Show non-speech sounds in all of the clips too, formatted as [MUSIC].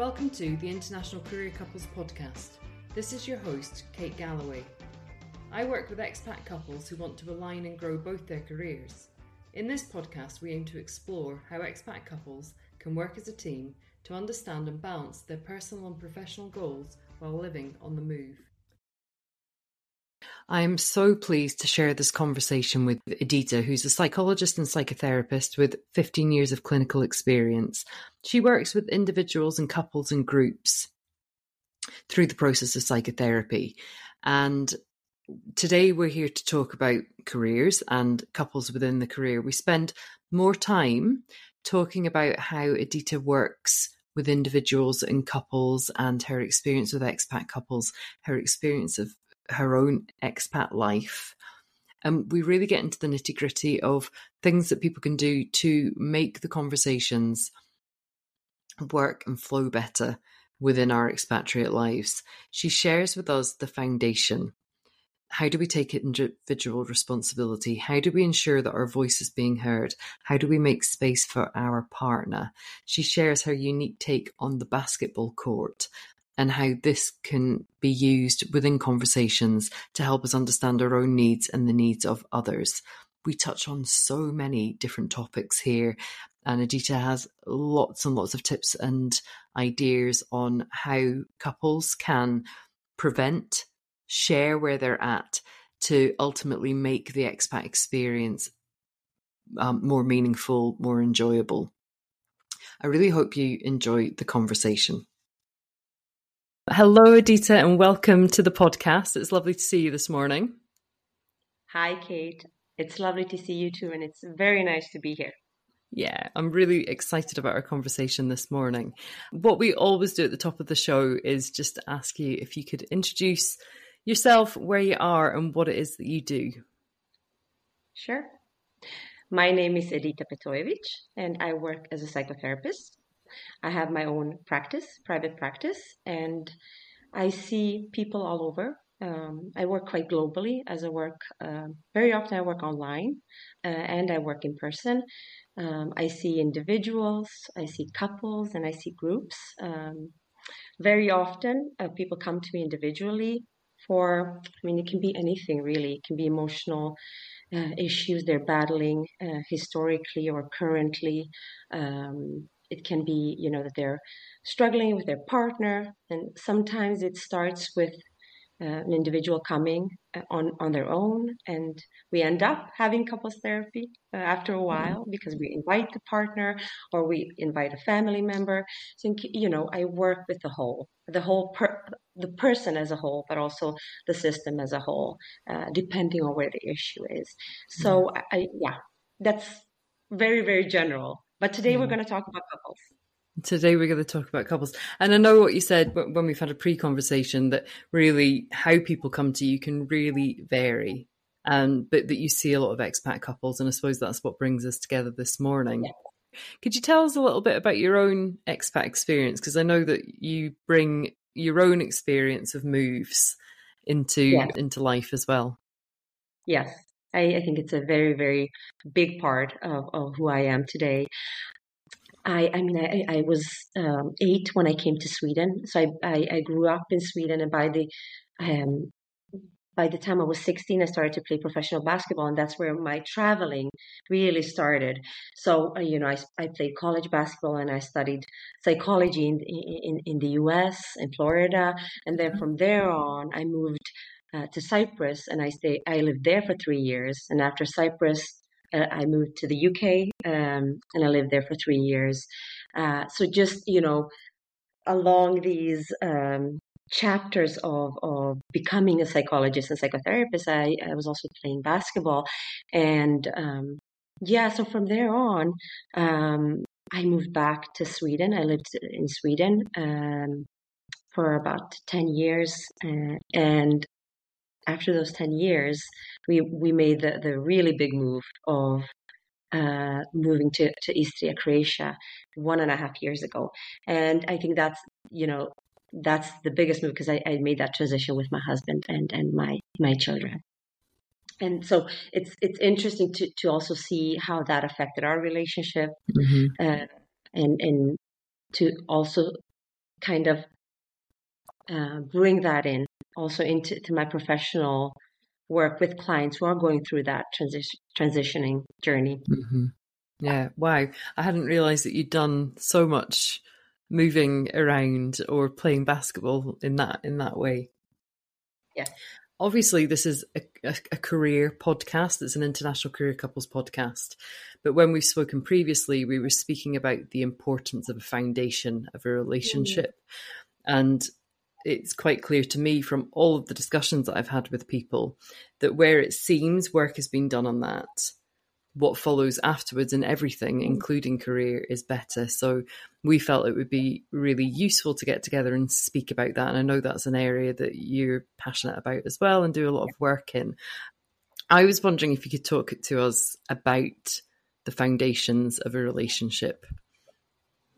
Welcome to the International Career Couples Podcast. This is your host, Kate Galloway. I work with expat couples who want to align and grow both their careers. In this podcast, we aim to explore how expat couples can work as a team to understand and balance their personal and professional goals while living on the move. I am so pleased to share this conversation with Edita, who's a psychologist and psychotherapist with 15 years of clinical experience. She works with individuals and couples and groups through the process of psychotherapy. And today we're here to talk about careers and couples within the career. We spend more time talking about how Edita works with individuals and couples and her experience with expat couples, her experience of her own expat life. And we really get into the nitty gritty of things that people can do to make the conversations work and flow better within our expatriate lives. She shares with us the foundation. How do we take individual responsibility? How do we ensure that our voice is being heard? How do we make space for our partner? She shares her unique take on the basketball court and how this can be used within conversations to help us understand our own needs and the needs of others. We touch on so many different topics here, and Edita has lots and lots of tips and ideas on how couples can prevent, share where they're at to ultimately make the expat experience um, more meaningful, more enjoyable. I really hope you enjoy the conversation. Hello, Edita, and welcome to the podcast. It's lovely to see you this morning. Hi, Kate. It's lovely to see you too, and it's very nice to be here. Yeah, I'm really excited about our conversation this morning. What we always do at the top of the show is just to ask you if you could introduce yourself, where you are, and what it is that you do. Sure. My name is Edita Petojevic, and I work as a psychotherapist. I have my own practice, private practice, and I see people all over. Um, I work quite globally as I work uh, very often. I work online uh, and I work in person. Um, I see individuals, I see couples, and I see groups. Um, very often, uh, people come to me individually for, I mean, it can be anything really. It can be emotional uh, issues they're battling uh, historically or currently. Um, it can be you know that they're struggling with their partner and sometimes it starts with uh, an individual coming uh, on on their own and we end up having couples therapy uh, after a mm-hmm. while because we invite the partner or we invite a family member so you know i work with the whole the whole per, the person as a whole but also the system as a whole uh, depending on where the issue is so yeah. I, yeah that's very very general but today we're mm. going to talk about couples. Today we're going to talk about couples. And I know what you said when we've had a pre conversation that really how people come to you can really vary. Um, but that you see a lot of expat couples. And I suppose that's what brings us together this morning. Yeah. Could you tell us a little bit about your own expat experience? Because I know that you bring your own experience of moves into yeah. into life as well. Yes. I, I think it's a very, very big part of, of who I am today. I, I mean, I, I was um, eight when I came to Sweden, so I, I, I grew up in Sweden, and by the um, by the time I was 16, I started to play professional basketball, and that's where my traveling really started. So, uh, you know, I, I played college basketball and I studied psychology in, in, in the US, in Florida. And then mm-hmm. from there on, I moved uh, to Cyprus, and I stay. I lived there for three years, and after Cyprus, uh, I moved to the UK, um, and I lived there for three years. Uh, so just you know, along these um, chapters of of becoming a psychologist and psychotherapist, I, I was also playing basketball, and um, yeah. So from there on, um, I moved back to Sweden. I lived in Sweden um, for about 10 years. Uh, and after those 10 years, we, we made the, the really big move of uh, moving to, to Istria, Croatia, one and a half years ago. And I think that's, you know, that's the biggest move because I, I made that transition with my husband and, and my, my children. And so it's it's interesting to, to also see how that affected our relationship, mm-hmm. uh, and and to also kind of uh, bring that in also into my professional work with clients who are going through that transition transitioning journey. Mm-hmm. Yeah, wow! I hadn't realised that you'd done so much moving around or playing basketball in that in that way. Yeah. Obviously, this is a, a, a career podcast. It's an international career couples podcast. But when we've spoken previously, we were speaking about the importance of a foundation of a relationship. Mm-hmm. And it's quite clear to me from all of the discussions that I've had with people that where it seems work has been done on that, what follows afterwards and everything, mm. including career, is better. So we felt it would be really useful to get together and speak about that. And I know that's an area that you're passionate about as well and do a lot of work in. I was wondering if you could talk to us about the foundations of a relationship.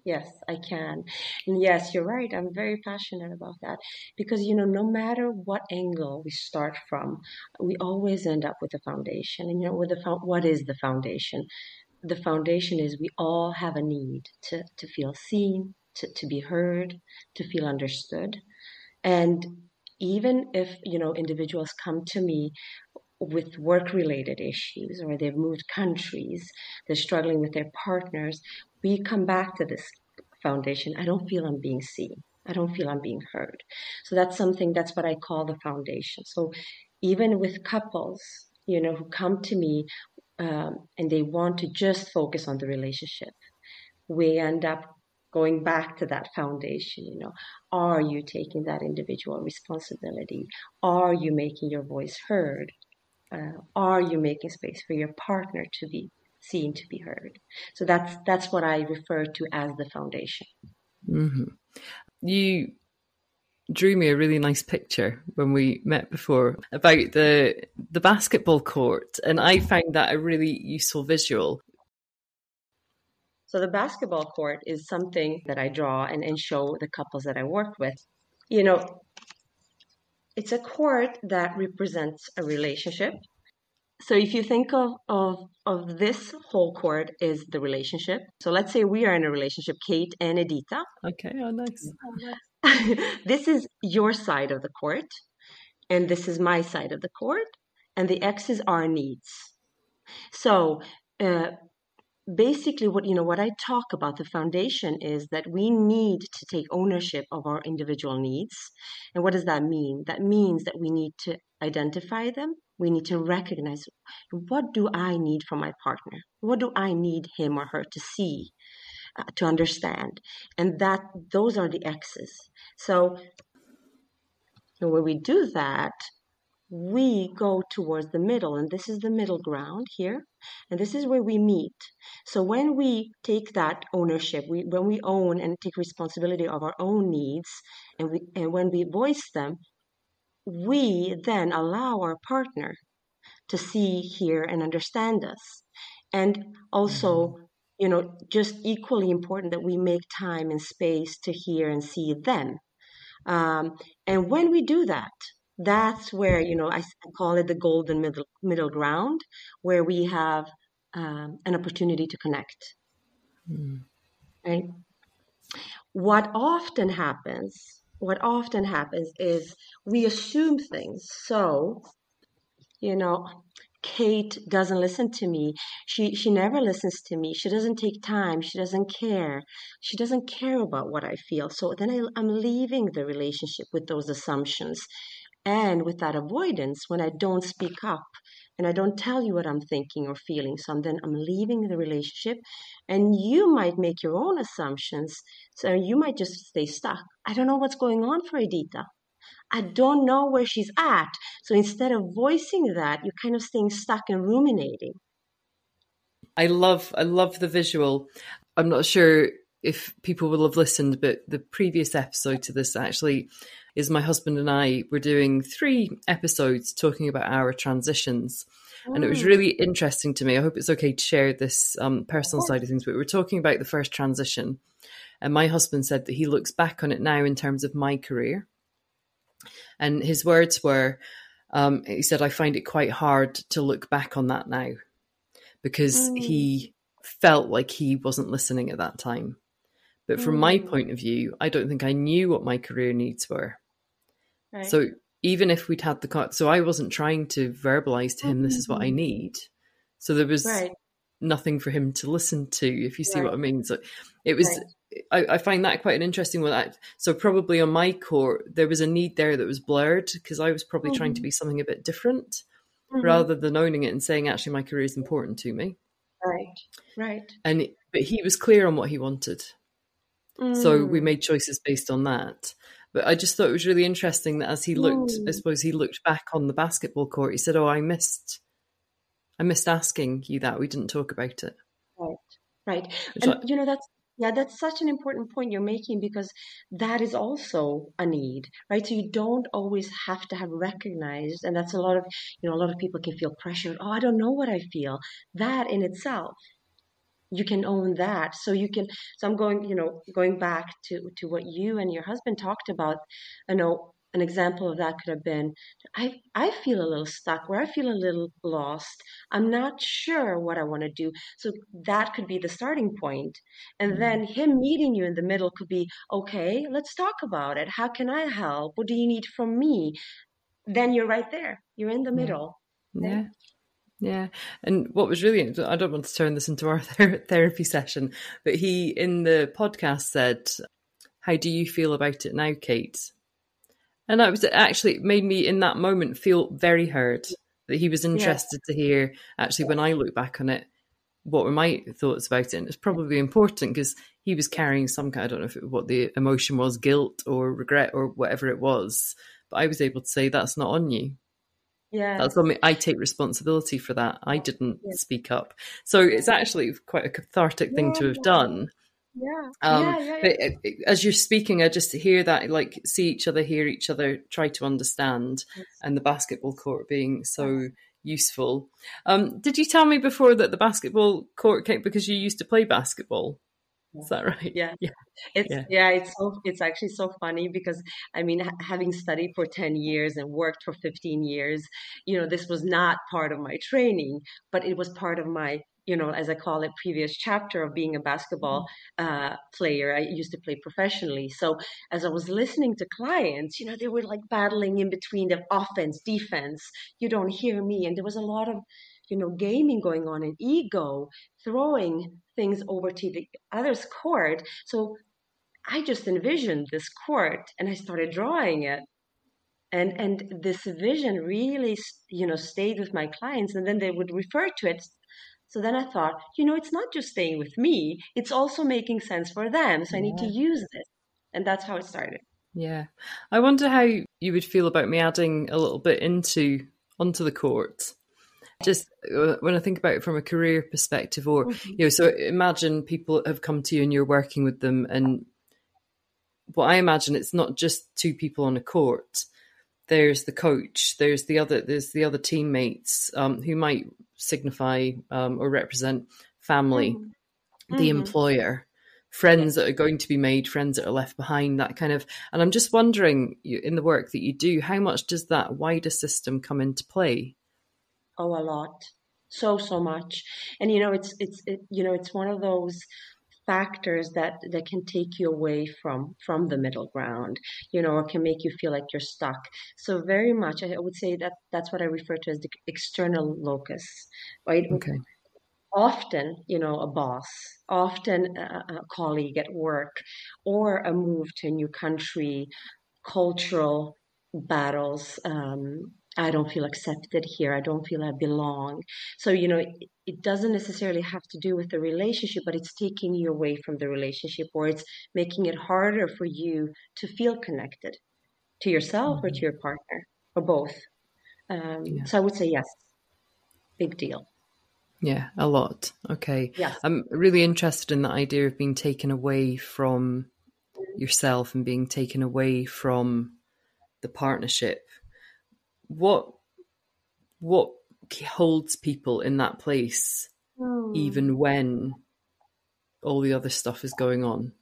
Yes, I can. And yes, you're right. I'm very passionate about that because, you know, no matter what angle we start from, we always end up with a foundation. And, you know, with the, what is the foundation? The foundation is we all have a need to, to feel seen, to, to be heard, to feel understood. And even if, you know, individuals come to me with work related issues or they've moved countries, they're struggling with their partners, we come back to this foundation. I don't feel I'm being seen. I don't feel I'm being heard. So that's something, that's what I call the foundation. So even with couples, you know, who come to me um, and they want to just focus on the relationship, we end up going back to that foundation you know are you taking that individual responsibility are you making your voice heard uh, are you making space for your partner to be seen to be heard? So that's that's what i refer to as the foundation. Mm-hmm. you drew me a really nice picture when we met before about the the basketball court and i found that a really useful visual. So the basketball court is something that i draw and, and show the couples that i work with. You know it's a court that represents a relationship. So if you think of, of, of this whole court is the relationship. So let's say we are in a relationship, Kate and Edita. Okay, oh nice. [LAUGHS] this is your side of the court, and this is my side of the court, and the X is our needs. So uh, basically what you know what i talk about the foundation is that we need to take ownership of our individual needs. And what does that mean? That means that we need to identify them. We need to recognize what do i need from my partner? What do i need him or her to see uh, to understand? And that those are the x's. So when we do that we go towards the middle, and this is the middle ground here, and this is where we meet. So when we take that ownership, we, when we own and take responsibility of our own needs, and we and when we voice them, we then allow our partner to see, hear, and understand us, and also. Mm-hmm. You know, just equally important that we make time and space to hear and see them. Um, and when we do that, that's where you know I call it the golden middle middle ground, where we have um, an opportunity to connect. Mm. Right. What often happens, what often happens is we assume things. So, you know, Kate doesn't listen to me. She she never listens to me. She doesn't take time. She doesn't care. She doesn't care about what I feel. So then I, I'm leaving the relationship with those assumptions and with that avoidance, when I don't speak up and I don't tell you what I'm thinking or feeling, so I'm then I'm leaving the relationship, and you might make your own assumptions. So you might just stay stuck. I don't know what's going on for Edita. I don't know where she's at. So instead of voicing that, you're kind of staying stuck and ruminating. I love I love the visual. I'm not sure if people will have listened, but the previous episode to this actually is my husband and I were doing three episodes talking about our transitions. And it was really interesting to me. I hope it's okay to share this um, personal side of things, but we were talking about the first transition. And my husband said that he looks back on it now in terms of my career. And his words were, um, he said, I find it quite hard to look back on that now because mm. he felt like he wasn't listening at that time But from mm. my point of view, I don't think I knew what my career needs were. Right. So even if we'd had the cut, so I wasn't trying to verbalize to him, mm-hmm. this is what I mm-hmm. need. So there was right. nothing for him to listen to, if you see right. what I mean. So it was, I, I, find that quite an interesting one. So probably on my court, there was a need there that was blurred because I was probably mm-hmm. trying to mm-hmm. be something a bit different mm-hmm. rather than owning it and saying, actually, my career is important to me. Right, right. And, but he was clear on what he wanted. So we mm. made choices based on that. But I just thought it was really interesting that as he looked, I suppose he looked back on the basketball court, he said, "Oh, I missed, I missed asking you that. We didn't talk about it." Right, right, Which and I, you know that's yeah, that's such an important point you're making because that is also a need, right? So you don't always have to have recognized, and that's a lot of you know a lot of people can feel pressured. Oh, I don't know what I feel. That in itself you can own that. So you can so i'm going you know going back to to what you and your husband talked about you know an example of that could have been i i feel a little stuck where i feel a little lost. I'm not sure what i want to do. So that could be the starting point. And mm-hmm. then him meeting you in the middle could be okay let's talk about it. How can i help? What do you need from me? Then you're right there. You're in the middle. Yeah. Yeah. And what was really, I don't want to turn this into our [LAUGHS] therapy session, but he in the podcast said, How do you feel about it now, Kate? And I was actually, made me in that moment feel very heard that he was interested yeah. to hear, actually, when I look back on it, what were my thoughts about it? And it's probably important because he was carrying some kind, I don't know if it, what the emotion was, guilt or regret or whatever it was. But I was able to say, That's not on you yeah that's on me i take responsibility for that i didn't yeah. speak up so it's actually quite a cathartic yeah. thing to have done yeah. Um, yeah, yeah, yeah. It, it, as you're speaking, I just hear that, like, see each other, hear each other, try to understand, yes. and the basketball court being so useful. Um, did you tell me before that the basketball court came because you used to play basketball? Is that right? Yeah. Yeah. It's yeah. yeah. it's so it's actually so funny because I mean having studied for 10 years and worked for 15 years, you know, this was not part of my training, but it was part of my you know, as I call it, previous chapter of being a basketball mm-hmm. uh, player. I used to play professionally. So as I was listening to clients, you know, they were like battling in between the offense, defense. You don't hear me. And there was a lot of you know, gaming going on and ego, throwing things over to the other's court. So I just envisioned this court and I started drawing it. And, and this vision really, you know, stayed with my clients and then they would refer to it so then I thought, you know, it's not just staying with me, it's also making sense for them. So yeah. I need to use this. And that's how it started. Yeah. I wonder how you would feel about me adding a little bit into onto the court just uh, when I think about it from a career perspective, or mm-hmm. you know, so imagine people have come to you and you're working with them, and what I imagine it's not just two people on a court. There's the coach. There's the other. There's the other teammates um, who might signify um, or represent family, mm-hmm. the mm-hmm. employer, friends that are going to be made, friends that are left behind. That kind of. And I'm just wondering, in the work that you do, how much does that wider system come into play? Oh, a lot. So, so much. And, you know, it's, it's, it, you know, it's one of those factors that that can take you away from from the middle ground you know or can make you feel like you're stuck so very much i would say that that's what i refer to as the external locus right okay often you know a boss often a, a colleague at work or a move to a new country cultural battles um, I don't feel accepted here. I don't feel I belong. So, you know, it, it, doesn't necessarily have to do with the relationship, but it's taking you away from the relationship or it's making it harder for you to feel connected to yourself mm-hmm. or to mm-hmm. your partner or both. Um, yeah. So I would say yes, big deal. Yeah, a lot. Okay. Yes. I'm really interested in the idea of being taken away from yourself and being taken away from the partnership what what holds people in that place mm. even when all the other stuff is going on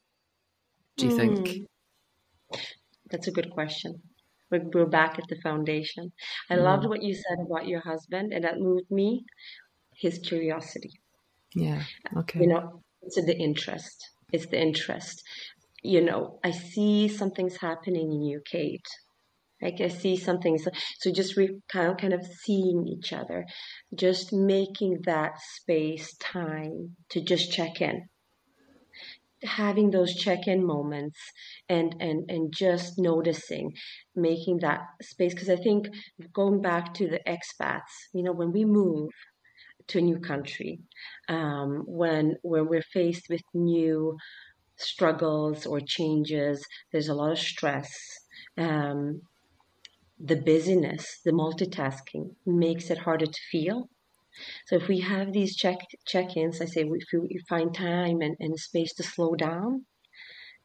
do you mm. think hmm. that's a good question we're back at the foundation i mm. loved what you said about your husband and that moved me his curiosity yeah okay you know it's the interest it's the interest. You know, I see something's happening in you, Kate. Like I see something. So, so just re, kind, of, kind of seeing each other, just making that space time to just check in. Having those check-in moments and and and just noticing making that space. Because i think going back to the expats you know when we move to a new country um, when when we're faced with new struggles or changes there's a lot of stress um, the busyness the multitasking makes it harder to feel so if we have these check check-ins, I say if we find time and, and space to slow down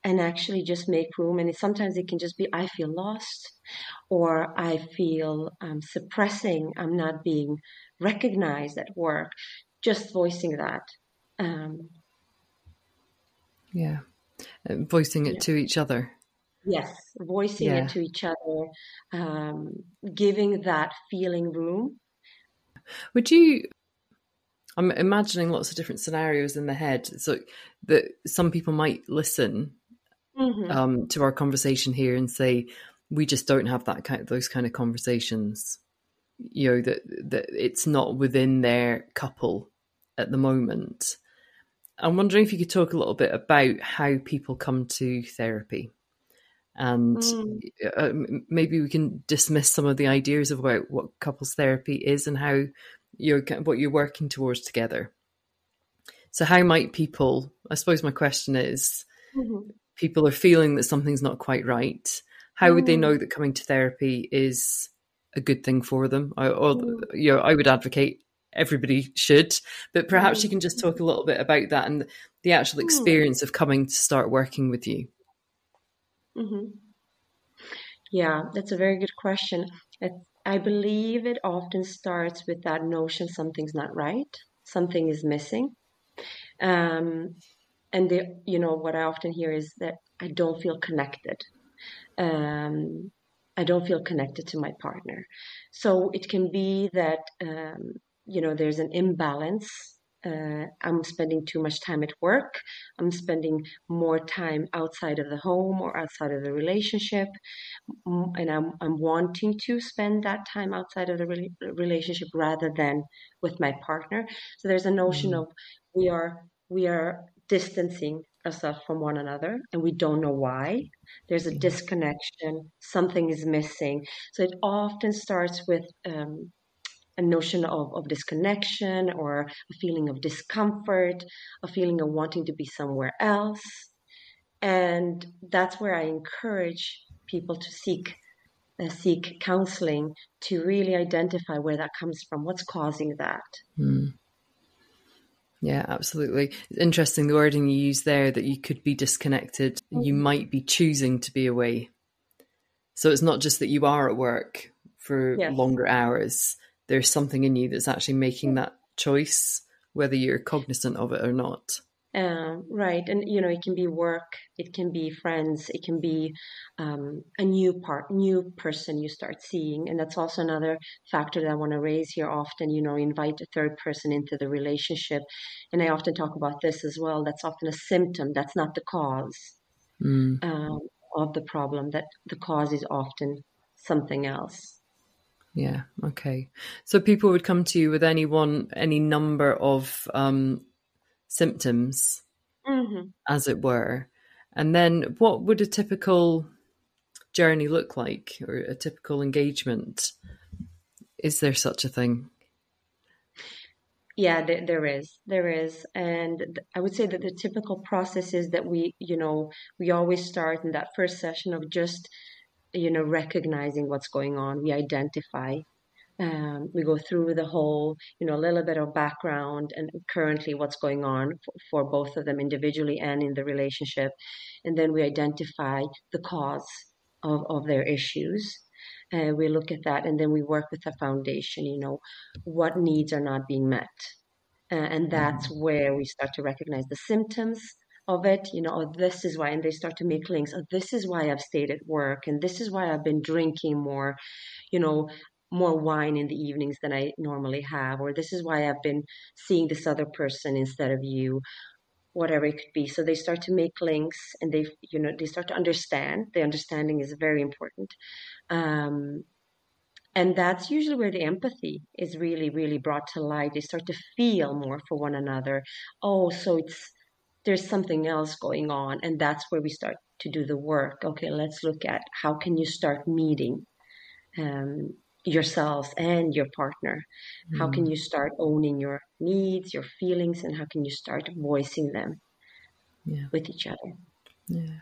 and actually just make room, and it, sometimes it can just be I feel lost, or I feel um, suppressing, I'm not being recognized at work. Just voicing that. Um, yeah, uh, voicing it yeah. to each other. Yes, voicing yeah. it to each other, um, giving that feeling room would you? I'm imagining lots of different scenarios in the head, so that some people might listen mm-hmm. um, to our conversation here and say, "We just don't have that kind, of, those kind of conversations." You know that that it's not within their couple at the moment. I'm wondering if you could talk a little bit about how people come to therapy and mm. uh, maybe we can dismiss some of the ideas about what couples therapy is and how you're what you're working towards together. So, how might people? I suppose my question is: mm-hmm. people are feeling that something's not quite right. How mm. would they know mm. that coming to therapy is a good thing for them? I, or mm. you know, I would advocate everybody should, but perhaps you can just talk a little bit about that and the actual mm. experience of coming to start working with you. Mm-hmm. Yeah, that's a very good question. I believe it often starts with that notion something's not right, something is missing. Um, and the, you know what I often hear is that I don't feel connected. Um, I don't feel connected to my partner. So it can be that um, you know there's an imbalance uh, I'm spending too much time at work. I'm spending more time outside of the home or outside of the relationship, and I'm I'm wanting to spend that time outside of the re- relationship rather than with my partner. So there's a notion mm-hmm. of we are we are distancing ourselves from one another and we don't know why there's a mm-hmm. disconnection something is missing so it often starts with um, a notion of, of disconnection or a feeling of discomfort, a feeling of wanting to be somewhere else. And that's where I encourage people to seek uh, seek counseling to really identify where that comes from, what's causing that. Mm. Yeah, absolutely. Interesting the wording you use there that you could be disconnected. Mm-hmm. You might be choosing to be away. So it's not just that you are at work for yes. longer hours, there's something in you that's actually making that choice, whether you're cognizant of it or not. Uh, right, and you know, it can be work, it can be friends, it can be um, a new part, new person you start seeing, and that's also another factor that I want to raise here. Often, you know, invite a third person into the relationship, and I often talk about this as well. That's often a symptom. That's not the cause mm. um, of the problem. That the cause is often something else. Yeah. Okay. So people would come to you with any one, any number of um, symptoms, mm-hmm. as it were, and then what would a typical journey look like, or a typical engagement? Is there such a thing? Yeah, there, there is. There is. And I would say that the typical process is that we, you know, we always start in that first session of just you know recognizing what's going on. We identify um, we go through the whole you know a little bit of background and currently what's going on for, for both of them individually and in the relationship. And then we identify the cause of, of their issues. Uh, we look at that and then we work with the foundation you know what needs are not being met. Uh, and that's mm-hmm. where we start to recognize the symptoms of it, you know, oh, this is why, and they start to make links. Oh, this is why I've stayed at work, and this is why I've been drinking more, you know, more wine in the evenings than I normally have, or this is why I've been seeing this other person instead of you. whatever it could be. So they start to make links and they, you know, they start to understand. The understanding is very important. Um, and that's usually where the empathy is really, really brought to light. They start to feel more for one another. Oh, so it's, there's something else going on. And that's where we start to do the work. Okay, let's look at how can you start meeting um, yourselves and your partner? Mm. How can mm. you start owning your needs, your feelings, and how can you start voicing them yeah. with each other? Yeah.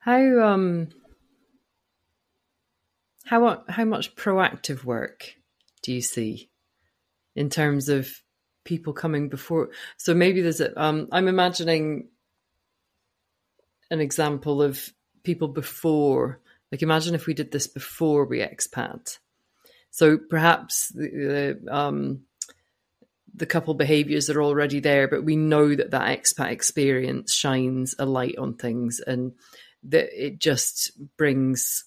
How um how how much proactive work do you see in terms of people coming before? So maybe there's a um I'm imagining an example of people before like imagine if we did this before we expat so perhaps the, the, um, the couple behaviors are already there, but we know that that expat experience shines a light on things and that it just brings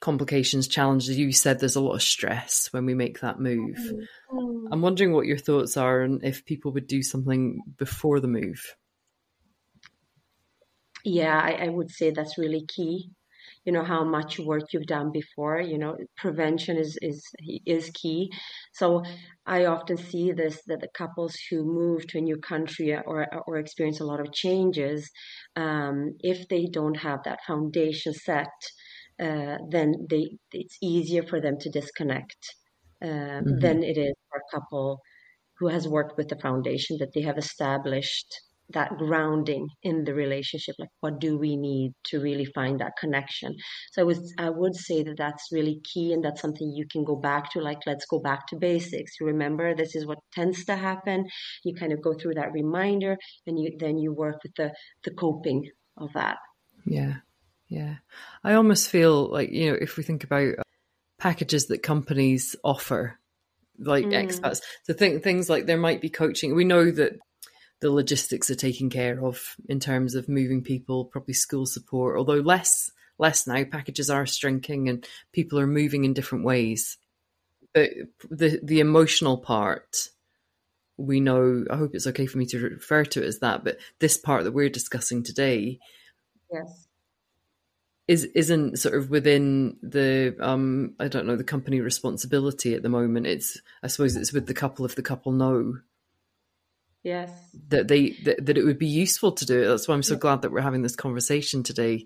complications, challenges. You said there's a lot of stress when we make that move. Mm-hmm. I'm wondering what your thoughts are and if people would do something before the move. Yeah, I, I would say that's really key you know how much work you've done before you know prevention is is is key so i often see this that the couples who move to a new country or or experience a lot of changes um, if they don't have that foundation set uh, then they it's easier for them to disconnect uh, mm-hmm. than it is for a couple who has worked with the foundation that they have established that grounding in the relationship like what do we need to really find that connection? So i was i would say that that's really key and that's something you can go back to like let's go back to basics. You remember this is what tends to happen. You kind of go through that reminder and you then you work with the the coping of that. Yeah yeah i almost feel like you know if we think about packages that companies offer like mm. expats so think things like there might be coaching we know that the logistics are taken care of in terms of moving people, probably school support, although less less now. Packages are shrinking and people are moving in different ways. But the the emotional part, we know. I hope it's okay for me to refer to it as that. But this part that we're discussing today, yes, is isn't sort of within the um I don't know the company responsibility at the moment. It's I suppose it's with the couple if the couple know yes that they that, that, it would be useful to do it that's why i'm so yeah. glad that we're having this conversation today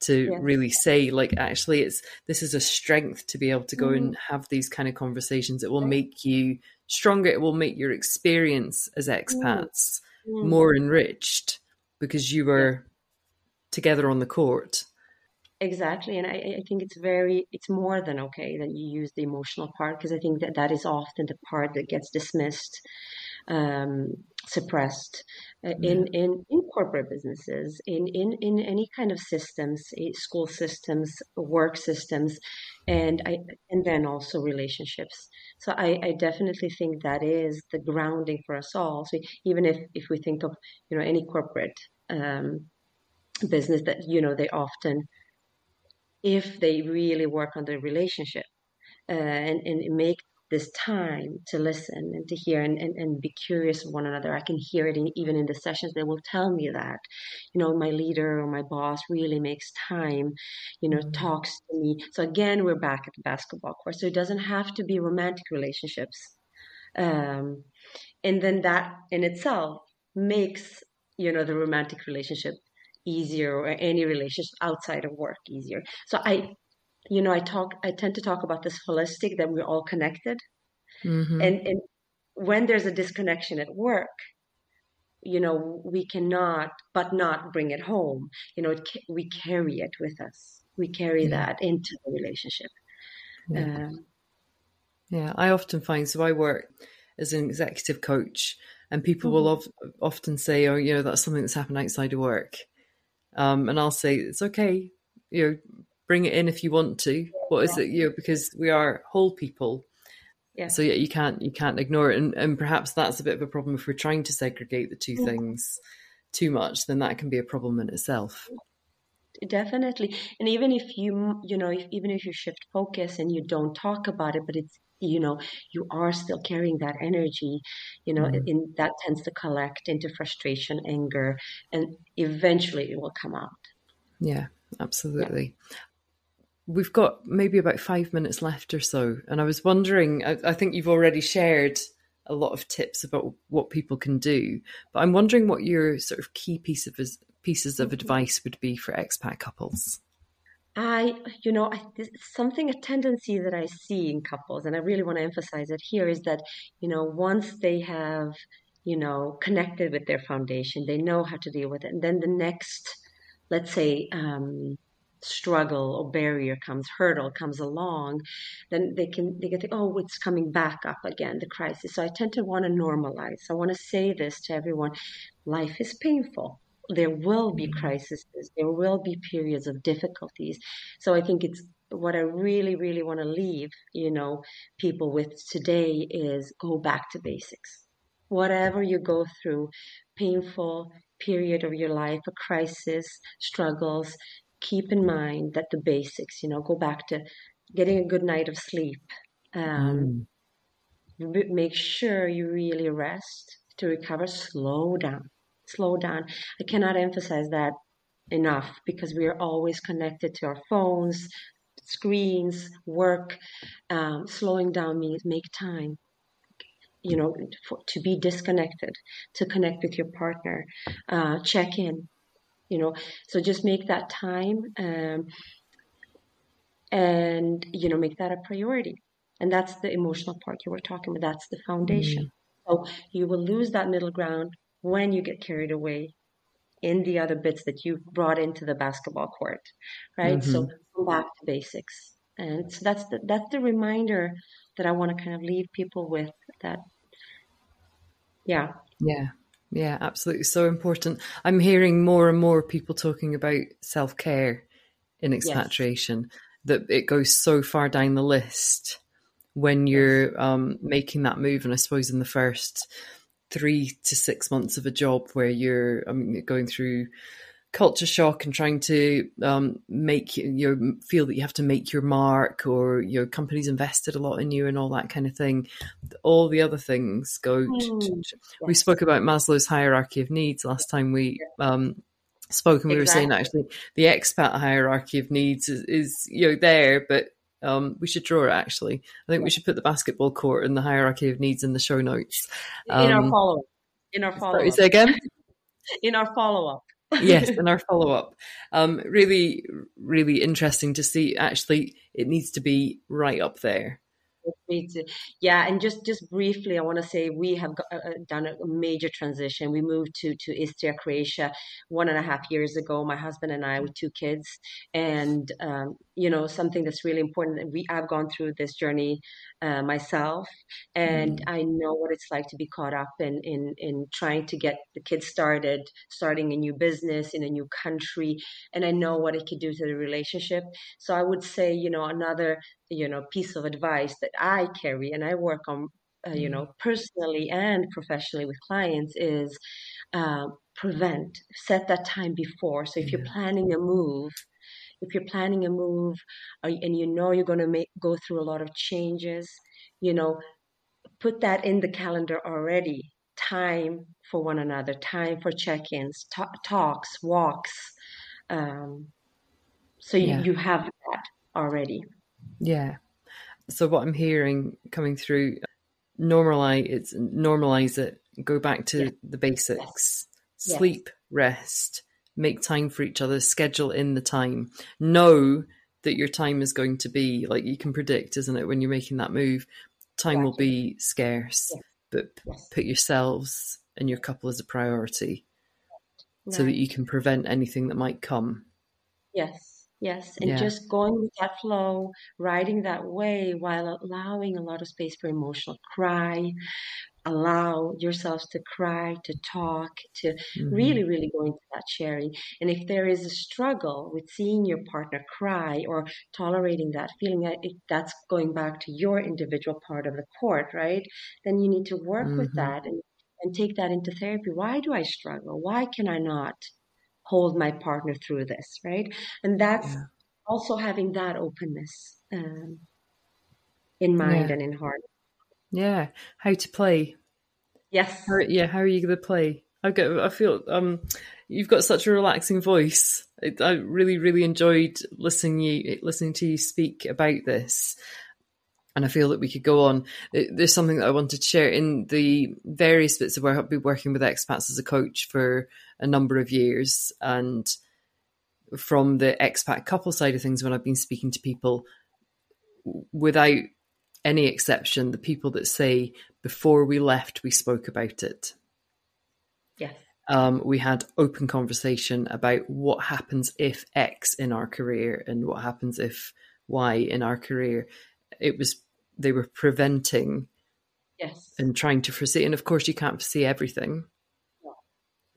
to yes. really say like actually it's this is a strength to be able to go mm. and mm-hmm. have these kind of conversations it will make you stronger it will make your experience as expats mm. more enriched because you were yeah. together on the court exactly and I, I, think it's very it's more than okay that you use the emotional part because i think that that is often the part that gets dismissed um, suppressed uh, in, in, in corporate businesses, in, in, in any kind of systems, eh, school systems, work systems, and I, and then also relationships. So I, I definitely think that is the grounding for us all. So even if, if we think of, you know, any corporate um, business that, you know, they often, if they really work on the relationship, uh, and, and make this time to listen and to hear and, and, and be curious of one another. I can hear it in, even in the sessions. They will tell me that, you know, my leader or my boss really makes time, you know, mm-hmm. talks to me. So again, we're back at the basketball court. So it doesn't have to be romantic relationships. Um, and then that in itself makes, you know, the romantic relationship easier or any relationship outside of work easier. So I you know, I talk, I tend to talk about this holistic that we're all connected. Mm-hmm. And, and when there's a disconnection at work, you know, we cannot, but not bring it home. You know, it, we carry it with us. We carry yeah. that into the relationship. Yeah. Um, yeah, I often find so. I work as an executive coach, and people mm-hmm. will of, often say, "Oh, you know, that's something that's happened outside of work," um, and I'll say, "It's okay. You know, bring it in if you want to. What is it? You know, because we are whole people. Yeah. So yeah, you can't you can't ignore it, and and perhaps that's a bit of a problem if we're trying to segregate the two mm. things too much. Then that can be a problem in itself. Definitely, and even if you you know if, even if you shift focus and you don't talk about it, but it's you know you are still carrying that energy you know mm-hmm. in that tends to collect into frustration anger and eventually it will come out yeah absolutely yeah. we've got maybe about five minutes left or so and i was wondering I, I think you've already shared a lot of tips about what people can do but i'm wondering what your sort of key piece of pieces of mm-hmm. advice would be for expat couples I, you know, I, something, a tendency that I see in couples, and I really want to emphasize it here, is that, you know, once they have, you know, connected with their foundation, they know how to deal with it. And then the next, let's say, um, struggle or barrier comes, hurdle comes along, then they can, they can think, oh, it's coming back up again, the crisis. So I tend to want to normalize. I want to say this to everyone life is painful there will be crises, there will be periods of difficulties. So I think it's what I really, really want to leave, you know, people with today is go back to basics. Whatever you go through, painful period of your life, a crisis, struggles, keep in mind that the basics, you know, go back to getting a good night of sleep. Um, mm. Make sure you really rest to recover. Slow down slow down. I cannot emphasize that enough because we are always connected to our phones, screens, work. Um, slowing down means make time. You know, for, to be disconnected, to connect with your partner, uh, check in. You know, so just make that time, um, and you know, make that a priority. And that's the emotional part you were talking about. That's the foundation. Mm-hmm. So you will lose that middle ground when you get carried away in the other bits that you've brought into the basketball court, right? Mm-hmm. So back to basics. And so that's the, that's the reminder that I want to kind of leave people with that. Yeah. Yeah. Yeah, absolutely. So important. I'm hearing more and more people talking about self care in expatriation, yes. that it goes so far down the list when you're um, making that move. And I suppose in the first three to six months of a job where you're I mean, going through culture shock and trying to um, make you know, feel that you have to make your mark or your company's invested a lot in you and all that kind of thing. All the other things go. Mm, yes. We spoke about Maslow's hierarchy of needs last time we um, spoke, and we exactly. were saying actually the expat hierarchy of needs is, is you know there, but um, we should draw it actually. I think we should put the basketball court and the hierarchy of needs in the show notes. Um, in our um, follow up. In our follow up. Say again? [LAUGHS] in our follow up. yes, in our [LAUGHS] follow up. Um, really, really interesting to see. Actually, it needs to be right up there yeah, and just just briefly, I want to say we have got, uh, uh, done a major transition. We moved to to Istria, Croatia, one and a half years ago. My husband and I, with two kids, and um, you know something that's really important. We I've gone through this journey uh, myself, and mm. I know what it's like to be caught up in in in trying to get the kids started, starting a new business in a new country, and I know what it could do to the relationship. So I would say, you know, another you know piece of advice that I carry and I work on uh, you know personally and professionally with clients is uh, prevent set that time before. So if you're planning a move if you're planning a move uh, and you know you're going to make go through a lot of changes you know put that in the calendar already. Time for one another time for check-ins t- talks walks um, so you, yeah. you have that already. Yeah. So what I'm hearing coming through, normalize it's normalize it. Go back to yeah. the basics. Yes. Sleep, yes. rest, make time for each other. Schedule in the time. Know that your time is going to be like you can predict, isn't it? When you're making that move, time exactly. will be scarce. Yes. But put yourselves and your couple as a priority, so that you can prevent anything that might come. Yes. Yes, and yeah. just going with that flow, riding that way while allowing a lot of space for emotional cry, allow yourselves to cry, to talk, to mm-hmm. really, really go into that sharing. And if there is a struggle with seeing your partner cry or tolerating that feeling, that's going back to your individual part of the court, right? Then you need to work mm-hmm. with that and, and take that into therapy. Why do I struggle? Why can I not? Hold my partner through this, right? And that's yeah. also having that openness. Um, in mind yeah. and in heart. Yeah, how to play. Yes. How, yeah, how are you going to play? I get. I feel um, you've got such a relaxing voice. I really, really enjoyed listening you listening to you speak about this, and I feel that we could go on. There's something that I wanted to share in the various bits of work I've been working with expats as a coach for a number of years, and from the expat couple side of things, when I've been speaking to people, without any exception, the people that say, before we left, we spoke about it. Yes. Um, we had open conversation about what happens if X in our career and what happens if Y in our career. It was, they were preventing yes. and trying to foresee. And of course, you can't foresee everything.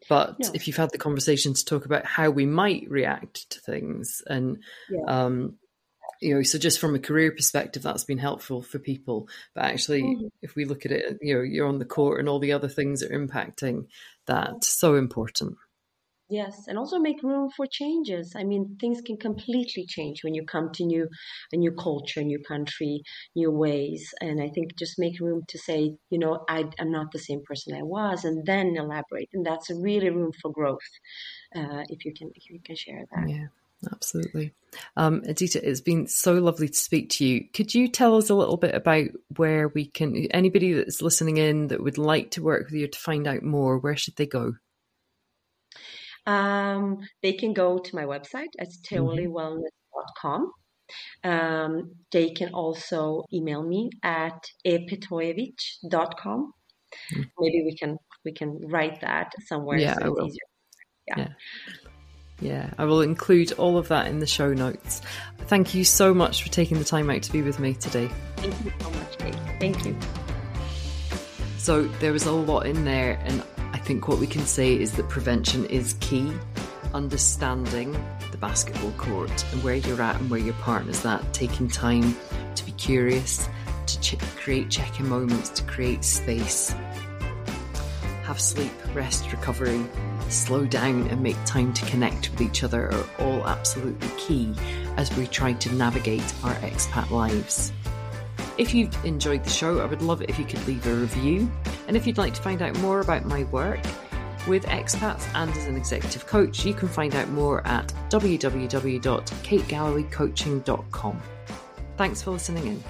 But no. if you've had the conversation to talk about how we might react to things and yeah. um, you know so just from a career perspective that's been helpful for people but actually mm-hmm. if we look at it you know you're on the court and all the other things are impacting that so important yes and also make room for changes i mean things can completely change when you come to new a new culture new country new ways and i think just make room to say you know I, am not the same person i was and then elaborate and that's really room for growth uh, if you can if you can share that yeah Absolutely. Um, Edita, it's been so lovely to speak to you. Could you tell us a little bit about where we can, anybody that's listening in that would like to work with you to find out more, where should they go? Um, they can go to my website at teolliwellness.com. Um, they can also email me at epetojevic.com. Mm-hmm. Maybe we can we can write that somewhere yeah, so it's easier. yeah. yeah. Yeah, I will include all of that in the show notes. Thank you so much for taking the time out to be with me today. Thank you so much, Kate. Thank you. So there was a lot in there, and I think what we can say is that prevention is key. Understanding the basketball court and where you're at and where your partner's at, taking time to be curious, to ch- create check in moments, to create space. Have sleep, rest, recovery, slow down and make time to connect with each other are all absolutely key as we try to navigate our expat lives. If you've enjoyed the show, I would love it if you could leave a review. And if you'd like to find out more about my work with expats and as an executive coach, you can find out more at www.kategallowaycoaching.com. Thanks for listening in.